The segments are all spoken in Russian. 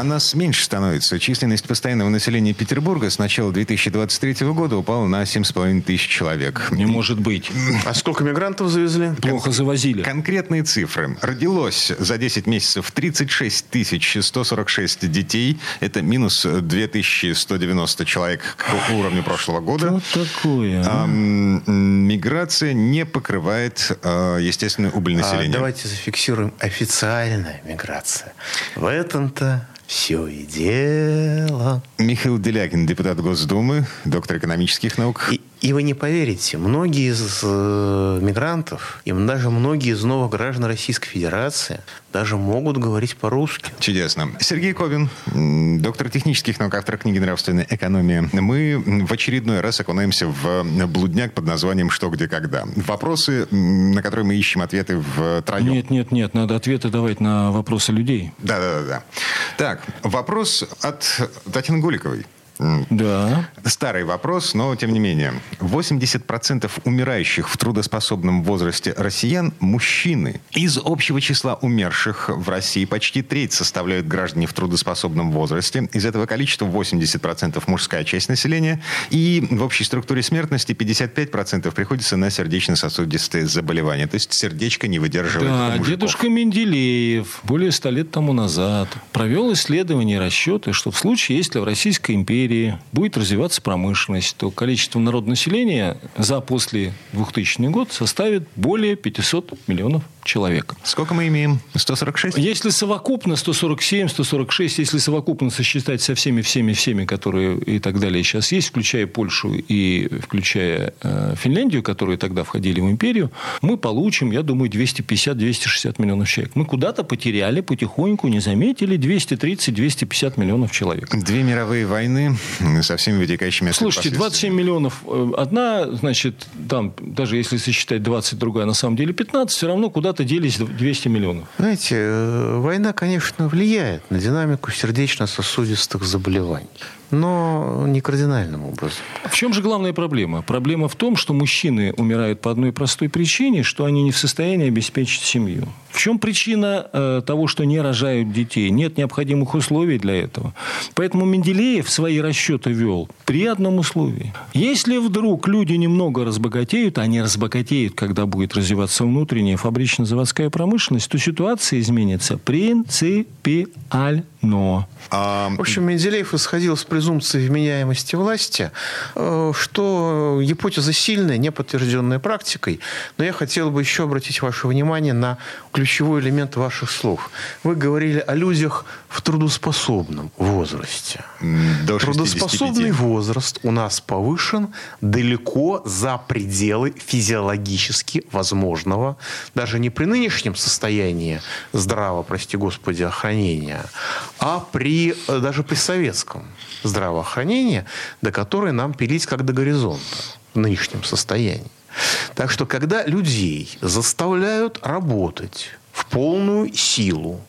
А нас меньше становится. Численность постоянного населения Петербурга с начала 2023 года упала на 7,5 тысяч человек. Не может быть. А сколько мигрантов завезли? Плохо завозили. Конкретные цифры. Родилось за 10 месяцев 36 146 детей. Это минус 2190 человек к уровню прошлого года. Что такое? А, а? Миграция не покрывает э, естественный убыль А, населения. давайте зафиксируем официальная миграция. В этом-то все и дело. Михаил Делягин, депутат Госдумы, доктор экономических наук. И, и вы не поверите, многие из э, мигрантов, и даже многие из новых граждан Российской Федерации даже могут говорить по-русски. Чудесно. Сергей Ковин, доктор технических наук, автор книги «Нравственная экономия». Мы в очередной раз окунаемся в блудняк под названием «Что, где, когда». Вопросы, на которые мы ищем ответы в троем. Нет, нет, нет, надо ответы давать на вопросы людей. Да-да-да. Так, вопрос от Татьяны Гуликовой. Да. Старый вопрос, но тем не менее. 80% умирающих в трудоспособном возрасте россиян – мужчины. Из общего числа умерших в России почти треть составляют граждане в трудоспособном возрасте. Из этого количества 80% мужская часть населения. И в общей структуре смертности 55% приходится на сердечно-сосудистые заболевания. То есть сердечко не выдерживает Да, дедушка Менделеев более ста лет тому назад провел исследования и расчеты, что в случае, если в Российской империи будет развиваться промышленность, то количество народного населения за после 2000 год составит более 500 миллионов человек. Сколько мы имеем? 146? Если совокупно 147, 146, если совокупно сосчитать со всеми, всеми, всеми, которые и так далее сейчас есть, включая Польшу и включая э, Финляндию, которые тогда входили в империю, мы получим, я думаю, 250-260 миллионов человек. Мы куда-то потеряли потихоньку, не заметили 230-250 миллионов человек. Две мировые войны со всеми вытекающими Слушайте, 27 миллионов. э, Одна, значит, там, даже если сосчитать 20, другая на самом деле 15, все равно куда-то делись 200 миллионов. Знаете, э, война, конечно, влияет на динамику сердечно-сосудистых заболеваний, но не кардинальным образом. В чем же главная проблема? Проблема в том, что мужчины умирают по одной простой причине, что они не в состоянии обеспечить семью. В чем причина э, того, что не рожают детей? Нет необходимых условий для этого. Поэтому Менделеев свои расчеты вел при одном условии. Если вдруг люди немного разбогатеют, а они разбогатеют, когда будет развиваться внутренняя фабрично-заводская промышленность, то ситуация изменится принципиально. А, В общем, Менделеев исходил с презумпции вменяемости власти, э, что гипотеза сильная, не подтвержденная практикой. Но я хотел бы еще обратить ваше внимание на ключевой элемент ваших слов. Вы говорили о людях в трудоспособном возрасте. до 65. Трудоспособный возраст у нас повышен далеко за пределы физиологически возможного, даже не при нынешнем состоянии здраво, прости господи, охранения, а при, э, даже при советском здравоохранении, до которой нам пилить как до горизонта в нынешнем состоянии. Так что, когда людей заставляют работать в полную силу,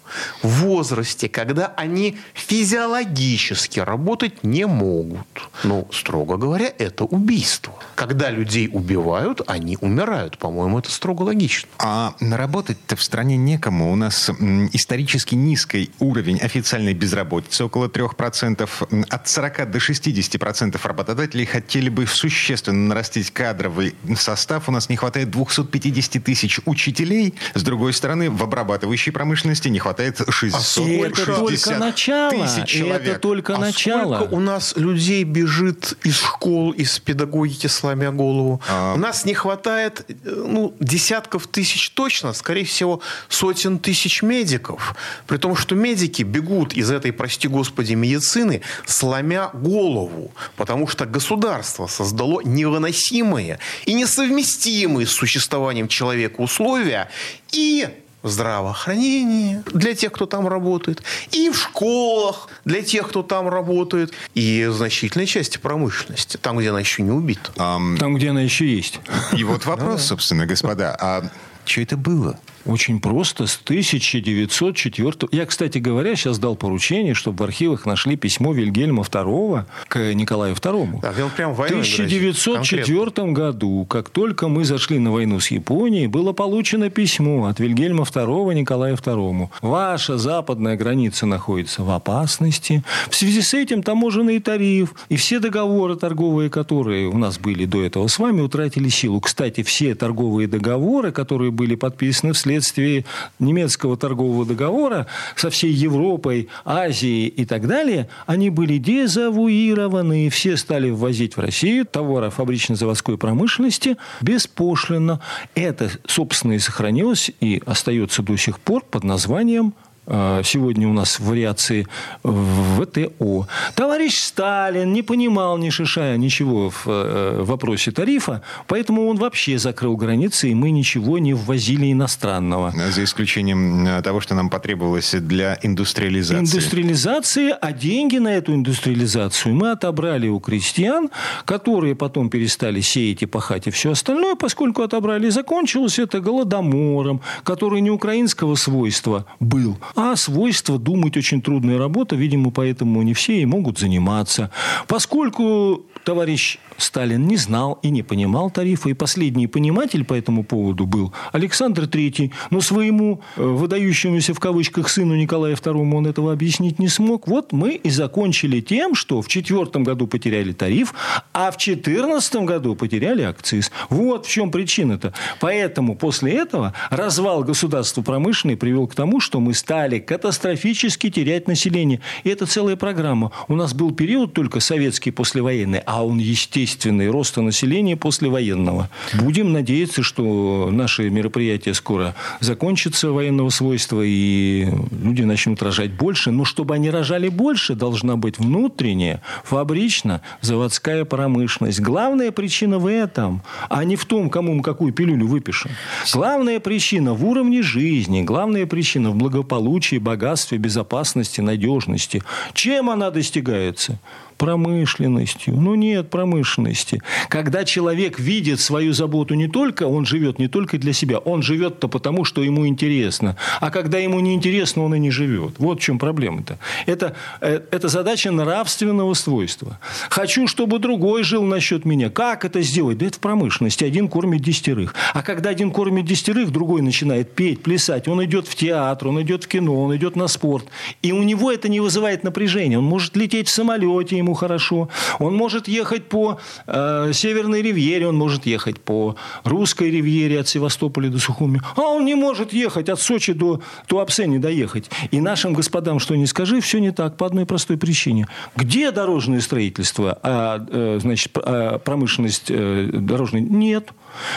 в возрасте, когда они физиологически работать не могут. Ну, строго говоря, это убийство. Когда людей убивают, они умирают. По-моему, это строго логично. А наработать-то в стране некому. У нас исторически низкий уровень официальной безработицы, около 3%. М, От 40 до 60% работодателей хотели бы существенно нарастить кадровый состав. У нас не хватает 250 тысяч учителей. С другой стороны, в обрабатывающей промышленности не хватает 660 И это только начало. тысяч И человек. это только А начало. сколько у нас людей бежит из школ, из педагогики, сломя голову? А. У нас не хватает э, ну, десятков тысяч точно, скорее всего, сотен тысяч медиков. При том, что медики бегут из этой, прости господи, медицины, сломя голову. Потому что государство создало невыносимые и несовместимые с существованием человека условия и здравоохранении для тех, кто там работает, и в школах для тех, кто там работает, и в значительной части промышленности, там, где она еще не убита. Ам, Там, где она еще есть. И вот вопрос, собственно, господа, а Что это было? Очень просто. С 1904... Я, кстати говоря, сейчас дал поручение, чтобы в архивах нашли письмо Вильгельма II к Николаю II. Он прям в 1904 году, как только мы зашли на войну с Японией, было получено письмо от Вильгельма II Николаю II. Ваша западная граница находится в опасности. В связи с этим таможенный тариф и все договоры торговые, которые у нас были до этого с вами, утратили силу. Кстати, все торговые договоры, которые были подписаны вслед вследствие немецкого торгового договора со всей Европой, Азией и так далее, они были дезавуированы, и все стали ввозить в Россию товары фабрично-заводской промышленности беспошлино. Это, собственно, и сохранилось и остается до сих пор под названием сегодня у нас вариации ВТО. Товарищ Сталин не понимал ни шишая ничего в э, вопросе тарифа, поэтому он вообще закрыл границы, и мы ничего не ввозили иностранного. За исключением э, того, что нам потребовалось для индустриализации. Индустриализации, а деньги на эту индустриализацию мы отобрали у крестьян, которые потом перестали сеять и пахать и все остальное, поскольку отобрали. Закончилось это голодомором, который не украинского свойства был, а свойство думать очень трудная работа, видимо, поэтому не все и могут заниматься. Поскольку товарищ Сталин не знал и не понимал тарифа, и последний пониматель по этому поводу был Александр III, но своему э, выдающемуся в кавычках сыну Николая II он этого объяснить не смог. Вот мы и закончили тем, что в четвертом году потеряли тариф, а в четырнадцатом году потеряли акциз. Вот в чем причина-то. Поэтому после этого развал государства промышленной привел к тому, что мы стали катастрофически терять население. И это целая программа. У нас был период только советский послевоенный, а он, естественный, роста населения послевоенного. Будем надеяться, что наши мероприятия скоро закончатся военного свойства, и люди начнут рожать больше. Но чтобы они рожали больше, должна быть внутренняя, фабрично-заводская промышленность. Главная причина в этом, а не в том, кому мы какую пилюлю выпишем. Главная причина в уровне жизни, главная причина в благополучии, богатстве, безопасности, надежности. Чем она достигается? Промышленностью. Ну, нет промышленности. Когда человек видит свою заботу не только, он живет не только для себя, он живет-то потому, что ему интересно. А когда ему не интересно, он и не живет. Вот в чем проблема-то. Это, э, это задача нравственного свойства. Хочу, чтобы другой жил насчет меня. Как это сделать? Да это в промышленности. Один кормит десятерых. А когда один кормит десятерых, другой начинает петь, плясать. Он идет в театр, он идет в кино, он идет на спорт. И у него это не вызывает напряжения. Он может лететь в самолете, ему ему хорошо. Он может ехать по э, Северной ривьере, он может ехать по Русской ривьере от Севастополя до Сухуми. А он не может ехать от Сочи до Туапсе не доехать. И нашим господам, что не скажи, все не так по одной простой причине. Где дорожное строительство, а, э, значит, а промышленность э, дорожной? Нет.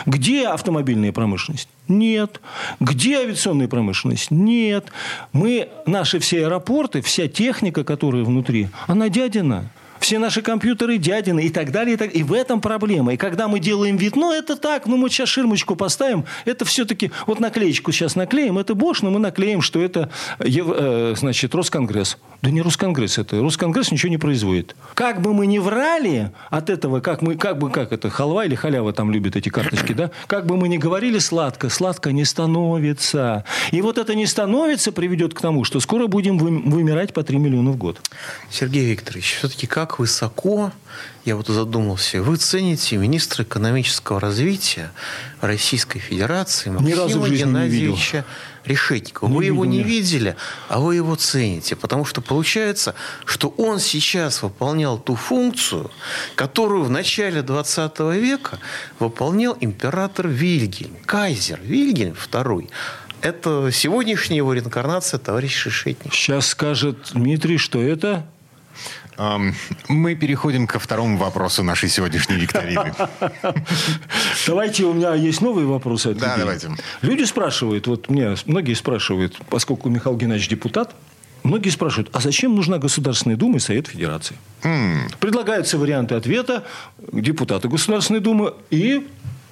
Где автомобильная промышленность? Нет. Где авиационная промышленность? Нет. Мы, наши все аэропорты, вся техника, которая внутри, она дядина все наши компьютеры дядины и так далее. И, так, и в этом проблема. И когда мы делаем вид, ну, это так, ну, мы сейчас ширмочку поставим, это все-таки, вот наклеечку сейчас наклеим, это Bosch, но мы наклеим, что это, э, значит, Росконгресс. Да не Росконгресс это. Росконгресс ничего не производит. Как бы мы ни врали от этого, как мы, как бы, как это, халва или халява там любят эти карточки, да? Как бы мы ни говорили сладко, сладко не становится. И вот это не становится приведет к тому, что скоро будем вымирать по 3 миллиона в год. Сергей Викторович, все-таки как высоко, я вот задумался, вы цените министра экономического развития Российской Федерации Максима Геннадьевича Решетникова. Не вы его не видели, а вы его цените. Потому что получается, что он сейчас выполнял ту функцию, которую в начале 20 века выполнял император Вильгельм, кайзер Вильгельм II. Это сегодняшняя его реинкарнация товарищ Шишетник. Сейчас скажет Дмитрий, что это мы переходим ко второму вопросу нашей сегодняшней викторины. Давайте, у меня есть новые вопросы. Да, давайте. Люди спрашивают, вот мне многие спрашивают, поскольку Михаил Геннадьевич депутат, Многие спрашивают, а зачем нужна Государственная Дума и Совет Федерации? Mm. Предлагаются варианты ответа депутата Государственной Думы и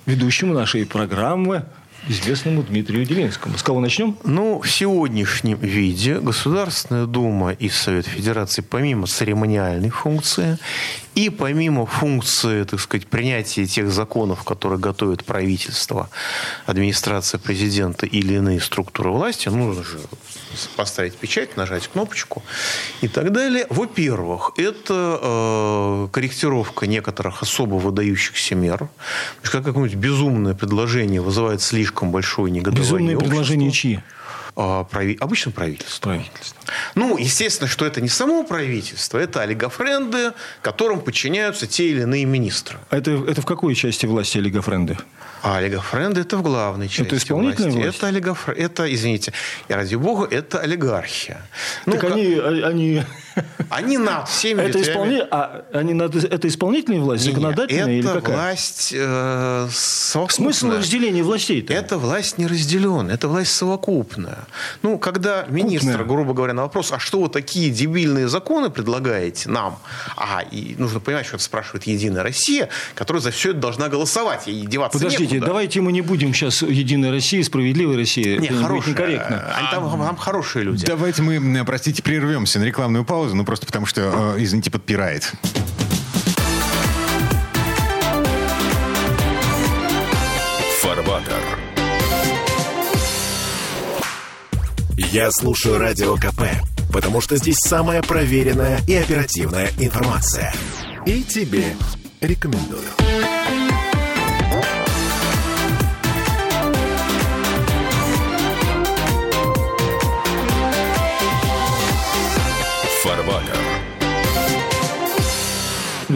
ведущему нашей программы известному Дмитрию Делинскому. С кого начнем? Ну, в сегодняшнем виде Государственная Дума и Совет Федерации, помимо церемониальной функции, И помимо функции, так сказать, принятия тех законов, которые готовит правительство, администрация президента или иные структуры власти, нужно же поставить печать, нажать кнопочку и так далее. Во-первых, это э, корректировка некоторых особо выдающихся мер. Как какое-нибудь безумное предложение вызывает слишком большое негодование Безумные общества. предложения чьи? А, прави... Обычно правительство. Правительство. Ну, естественно, что это не само правительство, это олигофренды, которым подчиняются те или иные министры. А это, это в какой части власти олигофренды? А олигофренды это в главной части Это исполнительная власти. власть? Это олигофр... это, извините, и ради бога, это олигархия. Ну, так ка- они, а- они, они над всеми это, ветвями- исполни... а, они над... это исполнительная власть, Не-не, законодательная или это какая? власть э, совокупная. Смысл разделения властей-то? Это власть не разделенная, это власть совокупная. Ну, когда министр, Купная. грубо говоря, на вопрос, а что вы такие дебильные законы предлагаете нам? А, и нужно понимать, что это спрашивает Единая Россия, которая за все это должна голосовать, ей деваться Подождите, некуда. давайте мы не будем сейчас Единая Россия, Справедливая Россия. Не, это будет хорошие. некорректно. Они там, там хорошие люди. Давайте мы, простите, прервемся на рекламную паузу, ну просто потому что, э, извините, подпирает. Фарватер. Я слушаю Радио КП, потому что здесь самая проверенная и оперативная информация. И тебе рекомендую.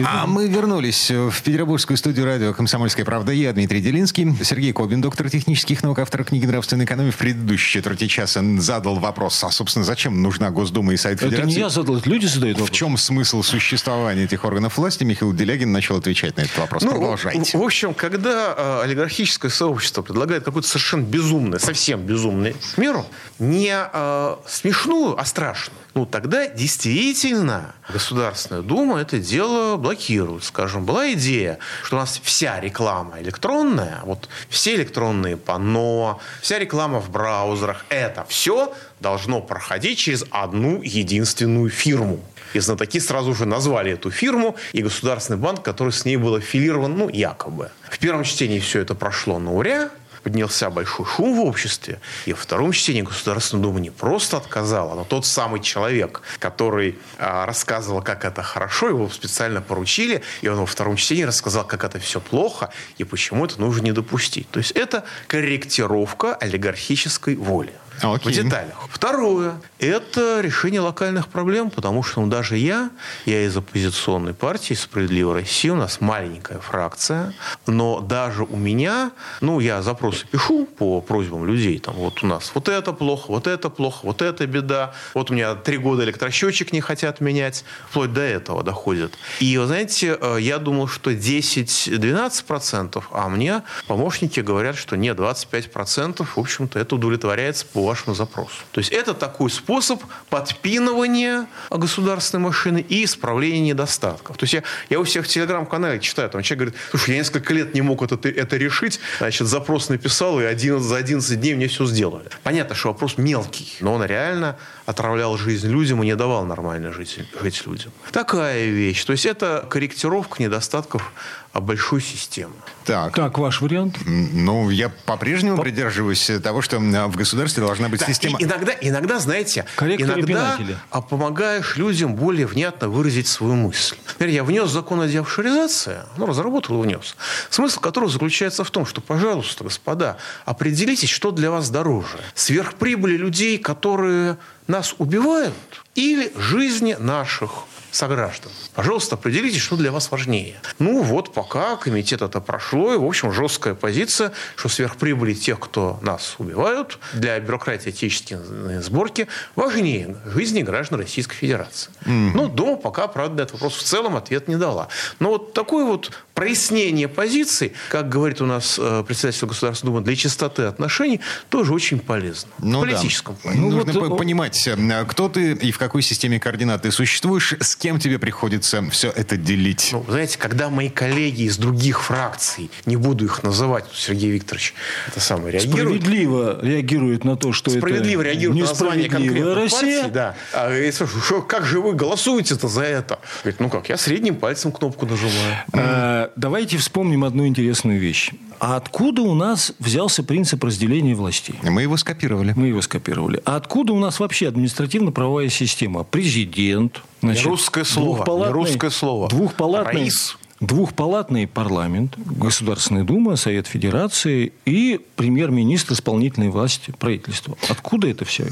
А мы вернулись в Петербургскую студию радио «Комсомольская правда». Я Дмитрий Делинский. Сергей Кобин, доктор технических наук, автор книги «Нравственная экономия». В предыдущей четверти часа задал вопрос, а, собственно, зачем нужна Госдума и Совет Это Федерации? не я задал, это люди задают В вопрос. чем смысл существования этих органов власти? Михаил Делягин начал отвечать на этот вопрос. Ну, Продолжайте. В, в общем, когда э, олигархическое сообщество предлагает какую-то совершенно безумную, совсем безумную меру, не э, смешную, а страшную, ну, тогда действительно Государственная Дума это дело блокирует. Скажем, была идея, что у нас вся реклама электронная, вот все электронные панно, вся реклама в браузерах, это все должно проходить через одну единственную фирму. И знатоки сразу же назвали эту фирму и Государственный банк, который с ней был аффилирован, ну, якобы. В первом чтении все это прошло на уря, поднялся большой шум в обществе. И во втором чтении Государственная Дума не просто отказала, но тот самый человек, который а, рассказывал, как это хорошо, его специально поручили, и он во втором чтении рассказал, как это все плохо и почему это нужно не допустить. То есть это корректировка олигархической воли. А, окей. В деталях. Второе – это решение локальных проблем, потому что ну, даже я, я из оппозиционной партии «Справедливая Россия», у нас маленькая фракция, но даже у меня, ну, я запросы пишу по просьбам людей, там, вот у нас вот это плохо, вот это плохо, вот это беда, вот у меня три года электросчетчик не хотят менять, вплоть до этого доходит. И, вы знаете, э, я думал, что 10-12%, а мне помощники говорят, что нет, 25%, в общем-то, это удовлетворяется по вашему запросу. То есть это такой способ подпинывания государственной машины и исправления недостатков. То есть я, я у всех в телеграм-канале читаю, там человек говорит, слушай, я несколько лет не мог это, это решить, значит, запрос написал, и 11, за 11 дней мне все сделали. Понятно, что вопрос мелкий, но он реально отравлял жизнь людям и не давал нормально жить, жить людям. Такая вещь. То есть это корректировка недостатков а, большой системы. Так. Так, ваш вариант? Ну, я по-прежнему придерживаюсь того, что в государстве должна быть Да, система... и иногда, иногда, знаете, Корректоры иногда а, помогаешь людям более внятно выразить свою мысль. Например, я внес закон о деофшоризации, ну, разработал и внес, смысл которого заключается в том, что, пожалуйста, господа, определитесь, что для вас дороже. Сверхприбыли людей, которые нас убивают, или жизни наших сограждан. Пожалуйста, определитесь, что для вас важнее. Ну вот пока комитет это прошло, и, в общем, жесткая позиция, что сверхприбыли тех, кто нас убивают, для бюрократии отечественной сборки важнее жизни граждан Российской Федерации. Ну, Дума пока, правда, на этот вопрос в целом ответ не дала. Но вот такой вот прояснение позиций, как говорит у нас э, председатель Государственной Думы, для чистоты отношений тоже очень полезно. Ну, в политическом да. плане. Ну, Нужно вот, понимать, э, кто ты и в какой системе координат ты существуешь, с кем тебе приходится все это делить. Ну, знаете, когда мои коллеги из других фракций, не буду их называть, Сергей Викторович, это самое реагирует. Справедливо реагирует на то, что Справедливо это реагирует на название несправедливая конкретной Россия. партии, да. А, говорит, «Слушай, шо, как же вы голосуете-то за это? Говорит, ну как, я средним пальцем кнопку нажимаю. Давайте вспомним одну интересную вещь. А откуда у нас взялся принцип разделения властей? Мы его скопировали. Мы его скопировали. А откуда у нас вообще административно-правовая система? Президент. Значит, русское слово, двухпалатный- не русское слово. Двухпалатный, Раис. Двухпалатный парламент, Государственная Дума, Совет Федерации и премьер-министр исполнительной власти, правительства. Откуда это все?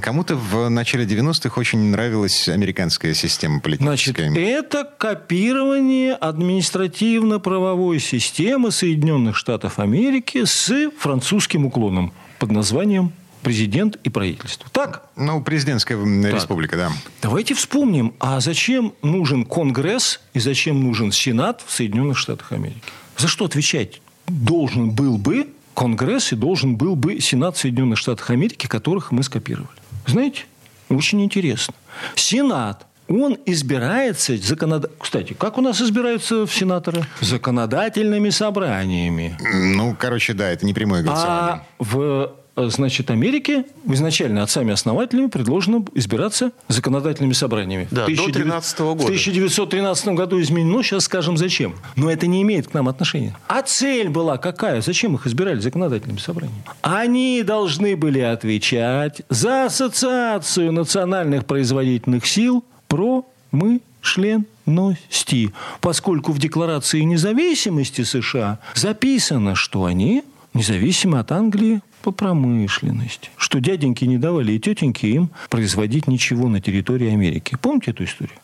Кому-то в начале 90-х очень нравилась американская система Значит, политическая. это копирование административно-правовой системы Соединенных Штатов Америки с французским уклоном под названием президент и правительство. Так? Ну, президентская м, республика, да. Давайте вспомним, а зачем нужен Конгресс и зачем нужен Сенат в Соединенных Штатах Америки? За что отвечать должен был бы Конгресс и должен был бы Сенат Соединенных Штатов Америки, которых мы скопировали? Знаете, очень интересно. Сенат он избирается законод... Кстати, как у нас избираются в сенаторы? Законодательными собраниями. Ну, короче, да, это не прямое голосование. А в значит, Америке изначально отцами-основателями предложено избираться законодательными собраниями. Да, В до 1900 13 года. В 1913 году изменено, сейчас скажем зачем. Но это не имеет к нам отношения. А цель была какая? Зачем их избирали законодательными собраниями? Они должны были отвечать за ассоциацию национальных производительных сил промышленности, поскольку в Декларации независимости США записано, что они независимы от Англии по промышленности. Что дяденьки не давали и тетеньки им производить ничего на территории Америки. Помните эту историю?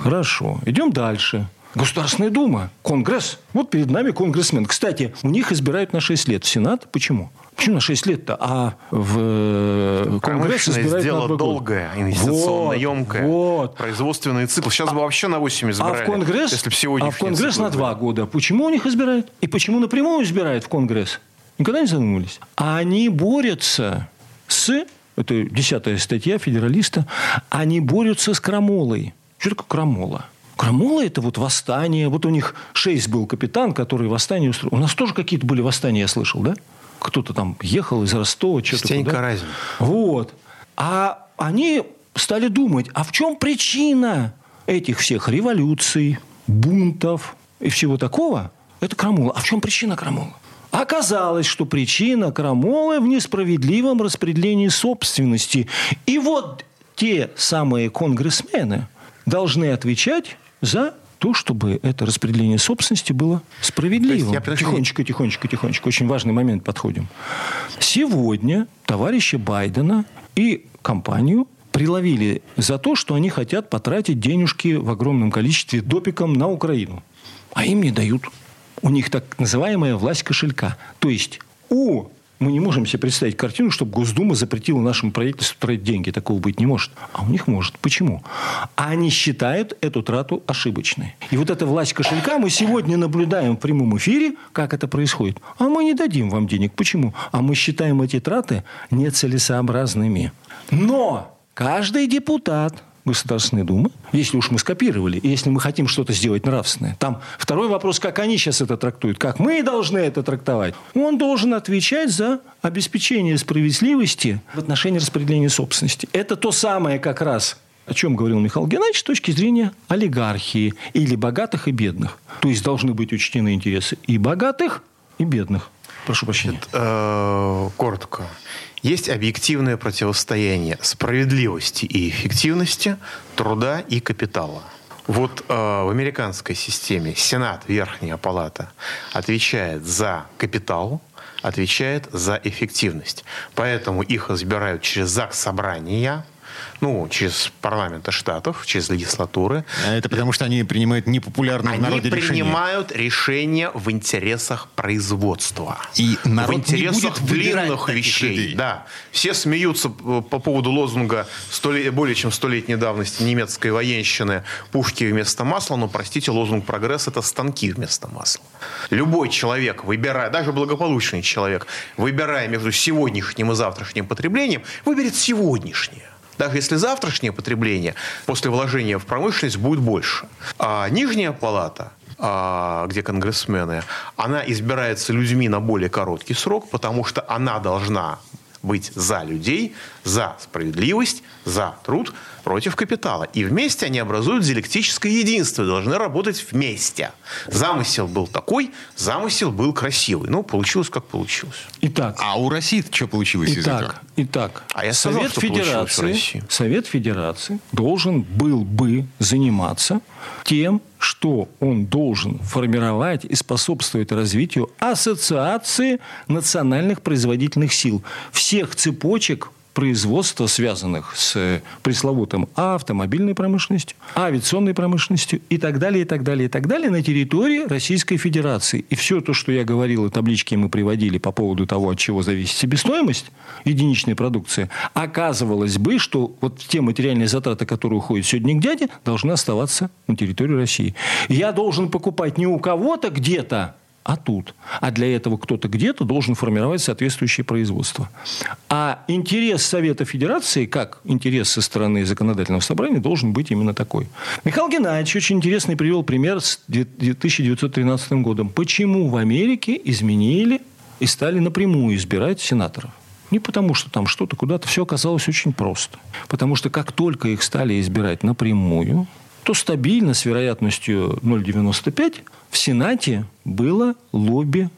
Хорошо. Идем дальше. Государственная Дума, Конгресс. Вот перед нами конгрессмен. Кстати, у них избирают на 6 лет в Сенат. Почему? Почему на 6 лет-то? А в э, Конгресс избирают на дело 2 года. долгое, инвестиционно Вот, емкое. Вот. Производственный цикл. Сейчас бы вообще на 8 А избирали. в Конгресс, Если бы сегодня а в Конгресс на два года. Почему у них избирают? И почему напрямую избирают в Конгресс? Никогда не задумывались? А они борются с... Это десятая статья федералиста. Они борются с крамолой. Что такое крамола? Крамола – это вот восстание. Вот у них шесть был капитан, который восстание устроил. У нас тоже какие-то были восстания, я слышал, да? Кто-то там ехал из Ростова, что-то Стенька куда. Разин. Вот. А они стали думать, а в чем причина этих всех революций, бунтов и всего такого? Это крамола. А в чем причина крамолы? Оказалось, что причина крамолы в несправедливом распределении собственности. И вот те самые конгрессмены должны отвечать за то, чтобы это распределение собственности было справедливым. я подожди. Тихонечко, тихонечко, тихонечко. Очень важный момент подходим. Сегодня товарища Байдена и компанию приловили за то, что они хотят потратить денежки в огромном количестве допиком на Украину. А им не дают. У них так называемая власть кошелька. То есть у мы не можем себе представить картину, чтобы Госдума запретила нашему правительству тратить деньги. Такого быть не может. А у них может. Почему? А они считают эту трату ошибочной. И вот эта власть кошелька мы сегодня наблюдаем в прямом эфире, как это происходит. А мы не дадим вам денег. Почему? А мы считаем эти траты нецелесообразными. Но каждый депутат Государственной Думы, если уж мы скопировали, и если мы хотим что-то сделать нравственное. Там второй вопрос, как они сейчас это трактуют, как мы должны это трактовать. Он должен отвечать за обеспечение справедливости в отношении распределения собственности. Это то самое как раз, о чем говорил Михаил Геннадьевич, с точки зрения олигархии или богатых и бедных. То есть должны быть учтены интересы и богатых, и бедных. Прошу прощения. Э, Коротко. Есть объективное противостояние справедливости и эффективности, труда и капитала. Вот э, в американской системе Сенат, Верхняя Палата, отвечает за капитал, отвечает за эффективность. Поэтому их избирают через ЗАГС собрания, ну, через парламенты штатов, через легислатуры. А это потому, что они принимают непопулярные они в народе решения. Они принимают решения в интересах производства. И народ в интересах не будет длинных вещей. Людей. Да. Все смеются по поводу лозунга более чем столетней давности немецкой военщины «Пушки вместо масла», но, простите, лозунг «Прогресс» — это станки вместо масла. Любой человек, выбирая, даже благополучный человек, выбирая между сегодняшним и завтрашним потреблением, выберет сегодняшнее. Даже если завтрашнее потребление после вложения в промышленность будет больше. А нижняя палата а, где конгрессмены, она избирается людьми на более короткий срок, потому что она должна быть за людей, за справедливость, за труд против капитала. И вместе они образуют диалектическое единство, должны работать вместе. Замысел был такой, замысел был красивый. Ну, получилось, как получилось. Итак. А у России что получилось итак, из этого? Итак, а я Совет, сказал, Федерации, Совет Федерации должен был бы заниматься тем, что он должен формировать и способствовать развитию ассоциации национальных производительных сил. Всех цепочек производства, связанных с пресловутым автомобильной промышленностью, авиационной промышленностью и так далее, и так далее, и так далее на территории Российской Федерации. И все то, что я говорил, и таблички мы приводили по поводу того, от чего зависит себестоимость единичной продукции, оказывалось бы, что вот те материальные затраты, которые уходят сегодня к дяде, должны оставаться на территории России. Я должен покупать не у кого-то где-то, а тут. А для этого кто-то где-то должен формировать соответствующее производство. А интерес Совета Федерации, как интерес со стороны законодательного собрания, должен быть именно такой. Михаил Геннадьевич очень интересный привел пример с 1913 годом. Почему в Америке изменили и стали напрямую избирать сенаторов? Не потому, что там что-то куда-то все оказалось очень просто. Потому что как только их стали избирать напрямую, то стабильно с вероятностью 0,95 в Сенате было лобби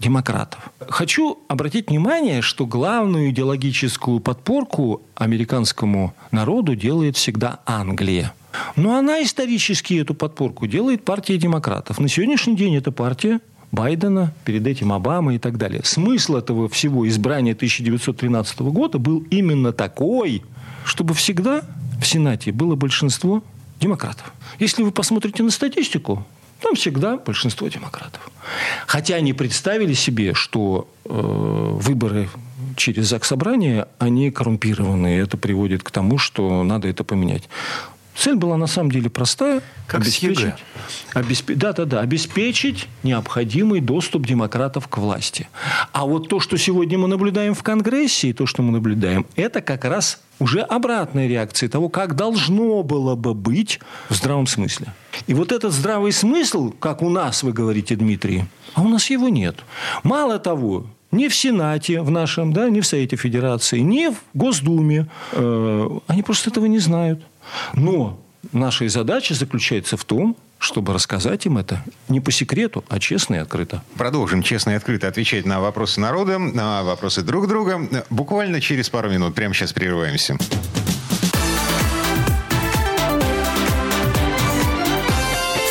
демократов. Хочу обратить внимание, что главную идеологическую подпорку американскому народу делает всегда Англия. Но она исторически эту подпорку делает партия демократов. На сегодняшний день это партия Байдена, перед этим Обама и так далее. Смысл этого всего избрания 1913 года был именно такой, чтобы всегда в Сенате было большинство демократов. Если вы посмотрите на статистику, там всегда большинство демократов. Хотя они представили себе, что э, выборы через ЗАГС собрание, они коррумпированы. И это приводит к тому, что надо это поменять. Цель была на самом деле простая. Как обеспечить, обесп... да, да, да, обеспечить необходимый доступ демократов к власти. А вот то, что сегодня мы наблюдаем в Конгрессе, и то, что мы наблюдаем, это как раз уже обратная реакция того, как должно было бы быть в здравом смысле. И вот этот здравый смысл, как у нас, вы говорите, Дмитрий, а у нас его нет. Мало того, ни в Сенате в нашем, да, ни в Совете Федерации, ни в Госдуме. Э, они просто этого не знают. Но наша задача заключается в том, чтобы рассказать им это не по секрету, а честно и открыто. Продолжим честно и открыто отвечать на вопросы народа, на вопросы друг друга. Буквально через пару минут. Прямо сейчас прерываемся.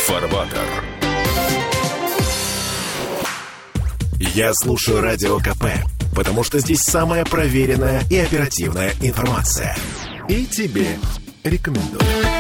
Фарватер. Я слушаю Радио КП, потому что здесь самая проверенная и оперативная информация. И тебе рекомендую.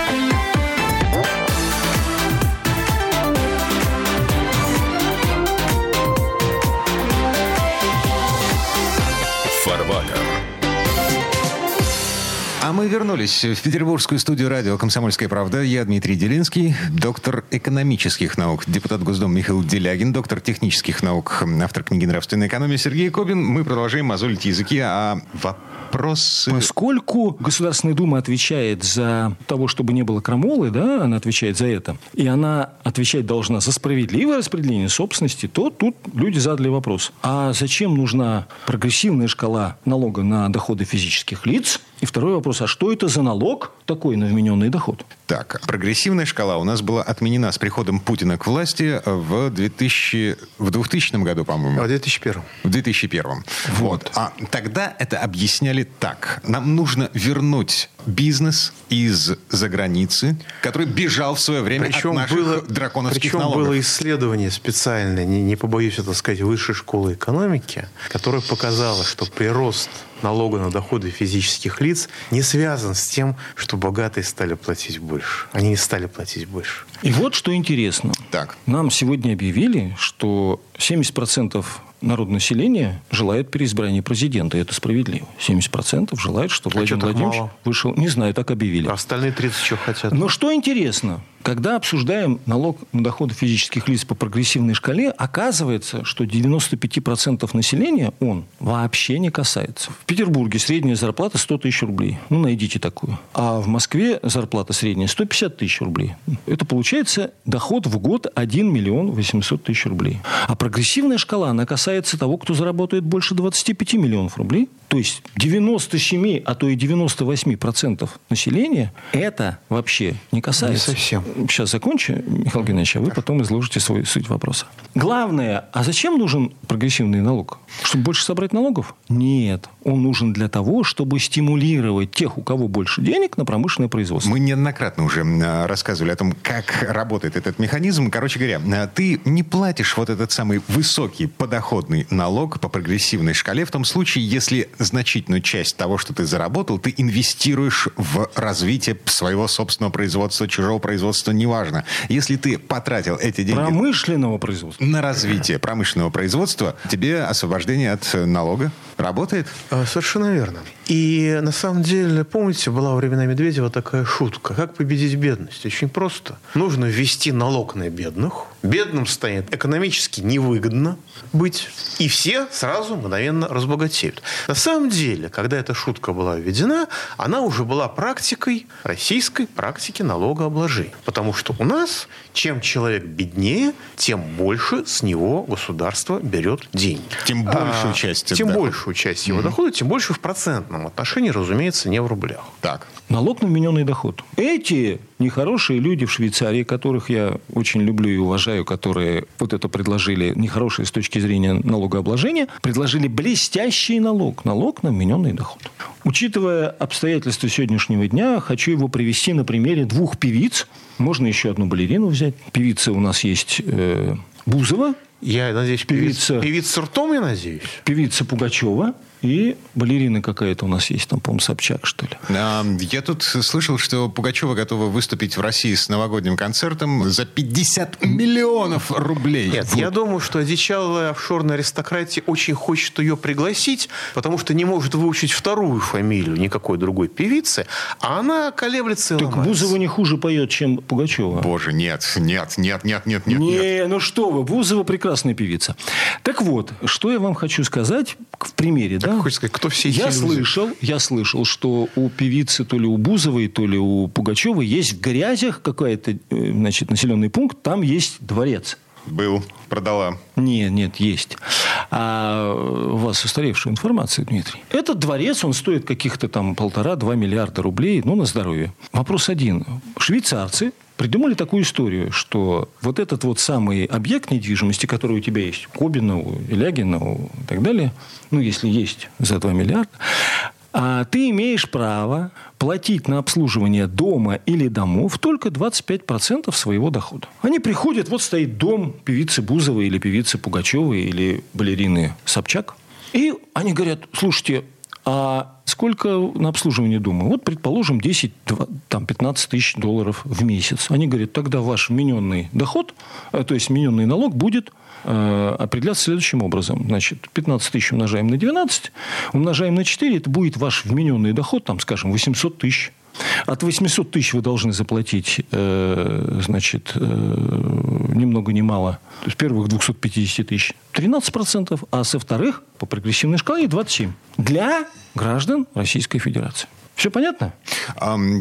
А мы вернулись в петербургскую студию радио «Комсомольская правда». Я Дмитрий Делинский, доктор экономических наук, депутат Госдумы Михаил Делягин, доктор технических наук, автор книги «Нравственная экономия» Сергей Кобин. Мы продолжаем мозолить языки, а вопросы... Поскольку Государственная Дума отвечает за того, чтобы не было крамолы, да, она отвечает за это, и она отвечать должна за справедливое распределение собственности, то тут люди задали вопрос. А зачем нужна прогрессивная шкала налога на доходы физических лиц? И второй вопрос, а что это за налог такой на вмененный доход? Так, прогрессивная шкала у нас была отменена с приходом Путина к власти в, 2000, в 2000 году, по-моему. В 2001. В 2001. Вот. вот. А тогда это объясняли так. Нам нужно вернуть бизнес из-за границы, который бежал в свое время Причем от наших было, драконовских причем налогов. было исследование специальное, не, не побоюсь это сказать, Высшей школы экономики, которое показало, что прирост налога на доходы физических лиц не связан с тем, что богатые стали платить больше. Они не стали платить больше. И вот что интересно. Так. Нам сегодня объявили, что 70% народного населения желает переизбрания президента. И это справедливо. 70% желает, что Владимир чё так Владимирович мало? вышел. Не знаю, так объявили. А остальные 30 что хотят? Но что интересно, когда обсуждаем налог на доходы физических лиц по прогрессивной шкале, оказывается, что 95% населения он вообще не касается. В Петербурге средняя зарплата 100 тысяч рублей. Ну, найдите такую. А в Москве зарплата средняя 150 тысяч рублей. Это получается доход в год 1 миллион 800 тысяч рублей. А прогрессивная шкала, она касается того, кто заработает больше 25 миллионов рублей. То есть 97, а то и 98% населения это вообще не касается. Не совсем. Сейчас закончу, Михаил Геннадьевич, а вы потом изложите свою суть вопроса. Главное, а зачем нужен прогрессивный налог? Чтобы больше собрать налогов? Нет. Он нужен для того, чтобы стимулировать тех, у кого больше денег, на промышленное производство. Мы неоднократно уже рассказывали о том, как работает этот механизм. Короче говоря, ты не платишь вот этот самый высокий подоходный налог по прогрессивной шкале в том случае, если значительную часть того, что ты заработал, ты инвестируешь в развитие своего собственного производства, чужого производства, неважно. Если ты потратил эти деньги Промышленного производства. на развитие промышленного производства, тебе освобождение от налога работает? А, Совершенно верно. И на самом деле, помните, была во времена Медведева такая шутка. Как победить бедность? Очень просто. Нужно ввести налог на бедных. Бедным станет экономически невыгодно быть. И все сразу мгновенно разбогатеют. На самом деле, когда эта шутка была введена, она уже была практикой российской практики налогообложения. Потому что у нас, чем человек беднее, тем больше с него государство берет деньги. Тем большую часть А, Тем дохода. большую часть его дохода, тем больше в процентном отношении, разумеется, не в рублях. Так. Налог на вмененный доход. Эти нехорошие люди в Швейцарии, которых я очень люблю и уважаю, которые вот это предложили, нехорошие с точки зрения налогообложения, предложили блестящий налог. Налог на вмененный доход. Учитывая обстоятельства сегодняшнего дня, хочу его привести на примере двух певиц. Можно еще одну балерину взять. Певица у нас есть э, Бузова, Я надеюсь, Певица. певица, ртом, я надеюсь. певица Пугачева и балерина какая-то у нас есть, там, по-моему, Собчак, что ли. А, Я тут слышал, что Пугачева готова выступить в России с новогодним концертом за 50 миллионов рублей. Нет, я думаю, что одичалая офшорная аристократия очень хочет ее пригласить, потому что не может выучить вторую фамилию никакой другой певицы, а она колеблется и Так ломается. Бузова не хуже поет, чем Пугачева. Боже, нет, нет, нет, нет, нет, нет, не, нет. ну что вы, Бузова прекрасная певица. Так вот, что я вам хочу сказать в примере, да? Хочешь сказать, кто все эти я люди? слышал, я слышал, что у певицы то ли у Бузовой, то ли у Пугачевой есть в Грязях какой-то, э, значит, населенный пункт, там есть дворец. Был, продала. Нет, нет, есть. А у вас устаревшая информация, Дмитрий. Этот дворец, он стоит каких-то там полтора-два миллиарда рублей, ну, на здоровье. Вопрос один. Швейцарцы придумали такую историю, что вот этот вот самый объект недвижимости, который у тебя есть, Кобина, Илягина и так далее, ну, если есть за 2 миллиарда, а ты имеешь право платить на обслуживание дома или домов только 25% своего дохода. Они приходят, вот стоит дом певицы Бузовой или певицы Пугачевой или балерины Собчак. И они говорят, слушайте, а сколько на обслуживание дома? Вот, предположим, 10, два- там, 15 тысяч долларов в месяц. Они говорят, тогда ваш вмененный доход, э, то есть вмененный налог будет э, определяться следующим образом. Значит, 15 тысяч умножаем на 12, умножаем на 4, это будет ваш вмененный доход, там, скажем, 800 тысяч. От 800 тысяч вы должны заплатить, э, значит, э, ни много ни мало, есть первых 250 тысяч 13%, а со вторых по прогрессивной шкале 27%. Для граждан Российской Федерации. Все понятно?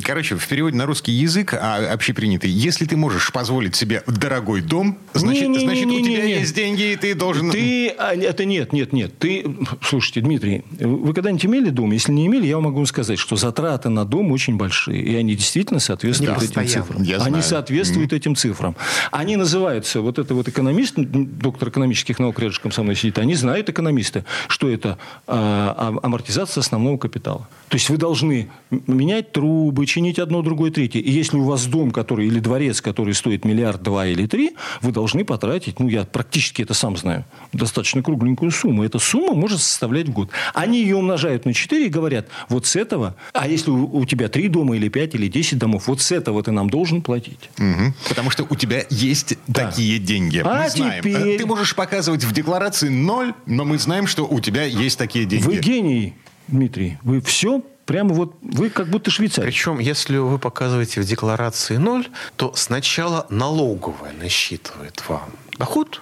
Короче, в переводе на русский язык, а общепринятый, если ты можешь позволить себе дорогой дом, значит, Не-не-не-не-не-не. значит у тебя есть деньги, и ты должен... Ты, а, это нет, нет, нет. Ты, слушайте, Дмитрий, вы когда-нибудь имели дом? Если не имели, я вам могу вам сказать, что затраты на дом очень большие, и они действительно соответствуют Они этим постоянно. цифрам. Я они знаю. соответствуют этим цифрам. Они называются, вот это вот экономист, доктор экономических наук рядышком со мной сидит, они знают экономисты, что это а, амортизация основного капитала. То есть вы должны менять трубы, чинить одно, другое, третье. И если у вас дом, который или дворец, который стоит миллиард, два или три, вы должны потратить, ну, я практически это сам знаю, достаточно кругленькую сумму. Эта сумма может составлять в год. Они ее умножают на 4 и говорят, вот с этого, а если у, у тебя три дома или пять или десять домов, вот с этого ты нам должен платить. Угу. Потому что у тебя есть да. такие деньги. А мы знаем. Теперь... Ты можешь показывать в декларации ноль, но мы знаем, что у тебя есть такие деньги. Вы гений, Дмитрий. Вы все Прямо вот вы как будто швейцар. Причем, если вы показываете в декларации ноль, то сначала налоговая насчитывает вам доход,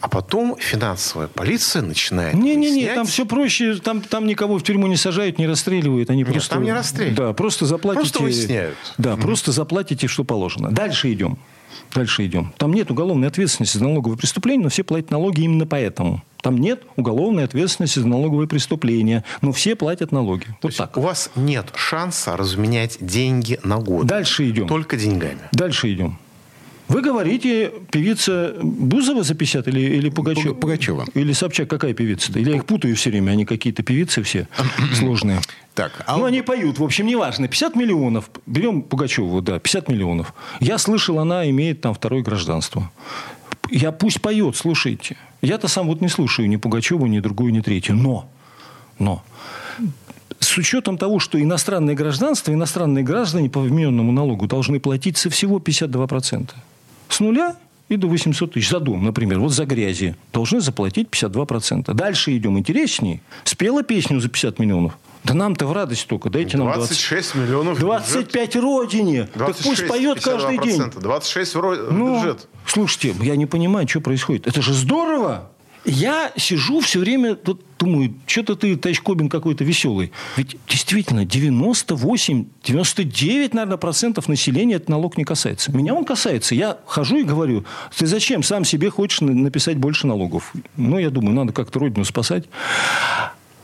а потом финансовая полиция начинает Не-не-не, там все проще, там, там никого в тюрьму не сажают, не расстреливают. Они Нет, просто, там не расстреливают. Да, просто заплатите... Просто выясняют. Да, mm-hmm. просто заплатите, что положено. Дальше идем. Дальше идем. Там нет уголовной ответственности за налоговые преступления, но все платят налоги именно поэтому. Там нет уголовной ответственности за налоговые преступления, но все платят налоги. Вот так. У вас нет шанса разменять деньги на год. Дальше идем. Только деньгами. Дальше идем. Вы говорите, певица Бузова за 50 или, или Пугачева? Пугачева. Или Собчак, какая певица-то? Или я их путаю все время, они какие-то певицы все сложные. Так, а... Ну, они поют, в общем, неважно. 50 миллионов. Берем Пугачеву, да, 50 миллионов. Я слышал, она имеет там второе гражданство. Я пусть поет, слушайте. Я-то сам вот не слушаю ни Пугачеву, ни другую, ни третью. Но, но, с учетом того, что иностранное гражданство, иностранные граждане по вмененному налогу должны платить со всего 52%. С нуля и до 800 тысяч за дом, например, вот за грязи, должны заплатить 52%. Дальше идем интересней. Спела песню за 50 миллионов. Да нам-то в радость только. Дайте 26 нам 26 миллионов 25 бюджет. родине. 26, так пусть поет каждый день. 26 в ну, бюджет. Слушайте, я не понимаю, что происходит. Это же здорово. Я сижу все время, тут думаю, что-то ты, товарищ Кобин, какой-то веселый. Ведь действительно 98, 99, наверное, процентов населения этот налог не касается. Меня он касается. Я хожу и говорю, ты зачем сам себе хочешь написать больше налогов? Ну, я думаю, надо как-то родину спасать.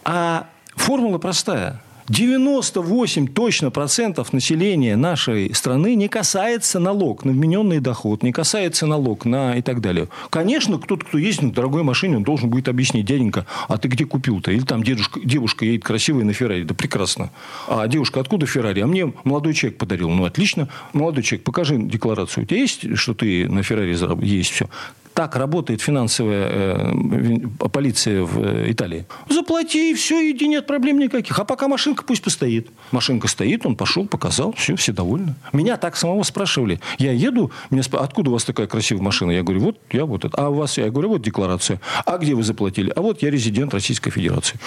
А формула простая. 98 точно процентов населения нашей страны не касается налог на вмененный доход, не касается налог на и так далее. Конечно, кто-то, кто ездит на дорогой машине, он должен будет объяснить, дяденька, а ты где купил-то? Или там дедушка, девушка едет красивая на Феррари. Да прекрасно. А девушка, откуда Феррари? А мне молодой человек подарил. Ну, отлично. Молодой человек, покажи декларацию. У тебя есть, что ты на Феррари есть все? Так работает финансовая э, полиция в э, Италии. Заплати, и все, иди, нет проблем никаких. А пока машинка пусть постоит. Машинка стоит, он пошел, показал, все, все довольны. Меня так самого спрашивали. Я еду, меня спрашивают, откуда у вас такая красивая машина? Я говорю, вот я вот это. А у вас, я говорю, вот декларация. А где вы заплатили? А вот я резидент Российской Федерации.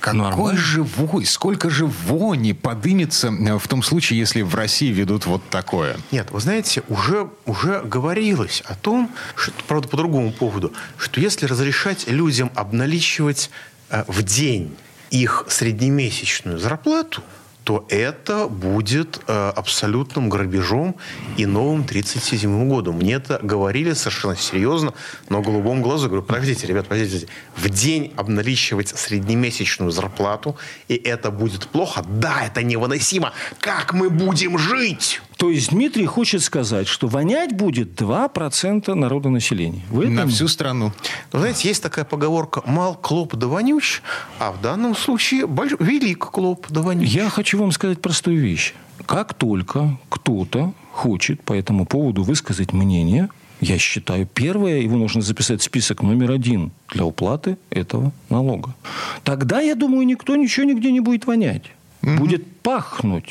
Какой Нормально. живой, сколько же вони подымется э, в том случае, если в России ведут вот такое? Нет, вы знаете, уже, уже говорилось о том, что, правда, по другому поводу, что если разрешать людям обналичивать э, в день их среднемесячную зарплату, то это будет э, абсолютным грабежом и новым 37 годом. Мне это говорили совершенно серьезно, но голубом глазу. Говорю, подождите, ребят, подождите. В день обналичивать среднемесячную зарплату, и это будет плохо? Да, это невыносимо. Как мы будем жить? То есть Дмитрий хочет сказать, что вонять будет 2% народа населения. Вы На всю страну. Знаете, есть такая поговорка «мал клоп да вонюч», а в данном случае больш... велик клоп да вонюч. Я хочу вам сказать простую вещь. Как только кто-то хочет по этому поводу высказать мнение, я считаю, первое, его нужно записать в список номер один для уплаты этого налога. Тогда, я думаю, никто ничего нигде не будет вонять. Угу. Будет пахнуть.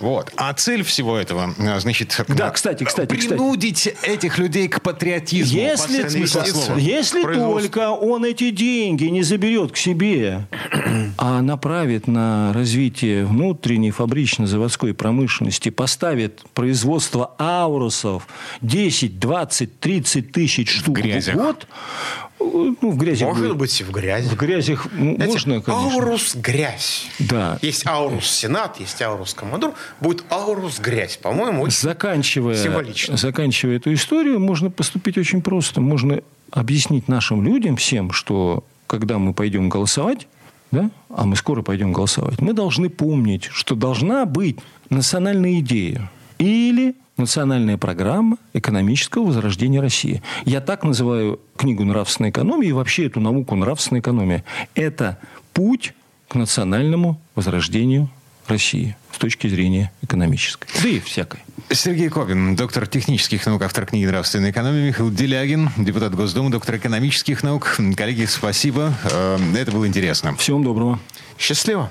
Вот. А цель всего этого, э, значит, да, кстати, кстати, принудить кстати. этих людей к патриотизму. Если, если только он эти деньги не заберет к себе, а направит на развитие внутренней фабрично-заводской промышленности, поставит производство аурусов 10, 20, 30 тысяч штук в, в год, ну, в грязи. Может будет. быть, в грязи. В грязях Знаете, можно, конечно. Аурус – грязь. Да. Есть аурус Сенат, есть аурус Комодор. Будет аурус грязь. По-моему, очень заканчивая, символично. Заканчивая эту историю, можно поступить очень просто. Можно объяснить нашим людям всем, что когда мы пойдем голосовать, да, а мы скоро пойдем голосовать, мы должны помнить, что должна быть национальная идея. Или национальная программа экономического возрождения России. Я так называю книгу нравственной экономии и вообще эту науку нравственной экономии. Это путь к национальному возрождению России. с точки зрения экономической. Да и всякой. Сергей Кобин, доктор технических наук, автор книги «Нравственная экономия». Михаил Делягин, депутат Госдумы, доктор экономических наук. Коллеги, спасибо. Э, это было интересно. Всего вам доброго. Счастливо.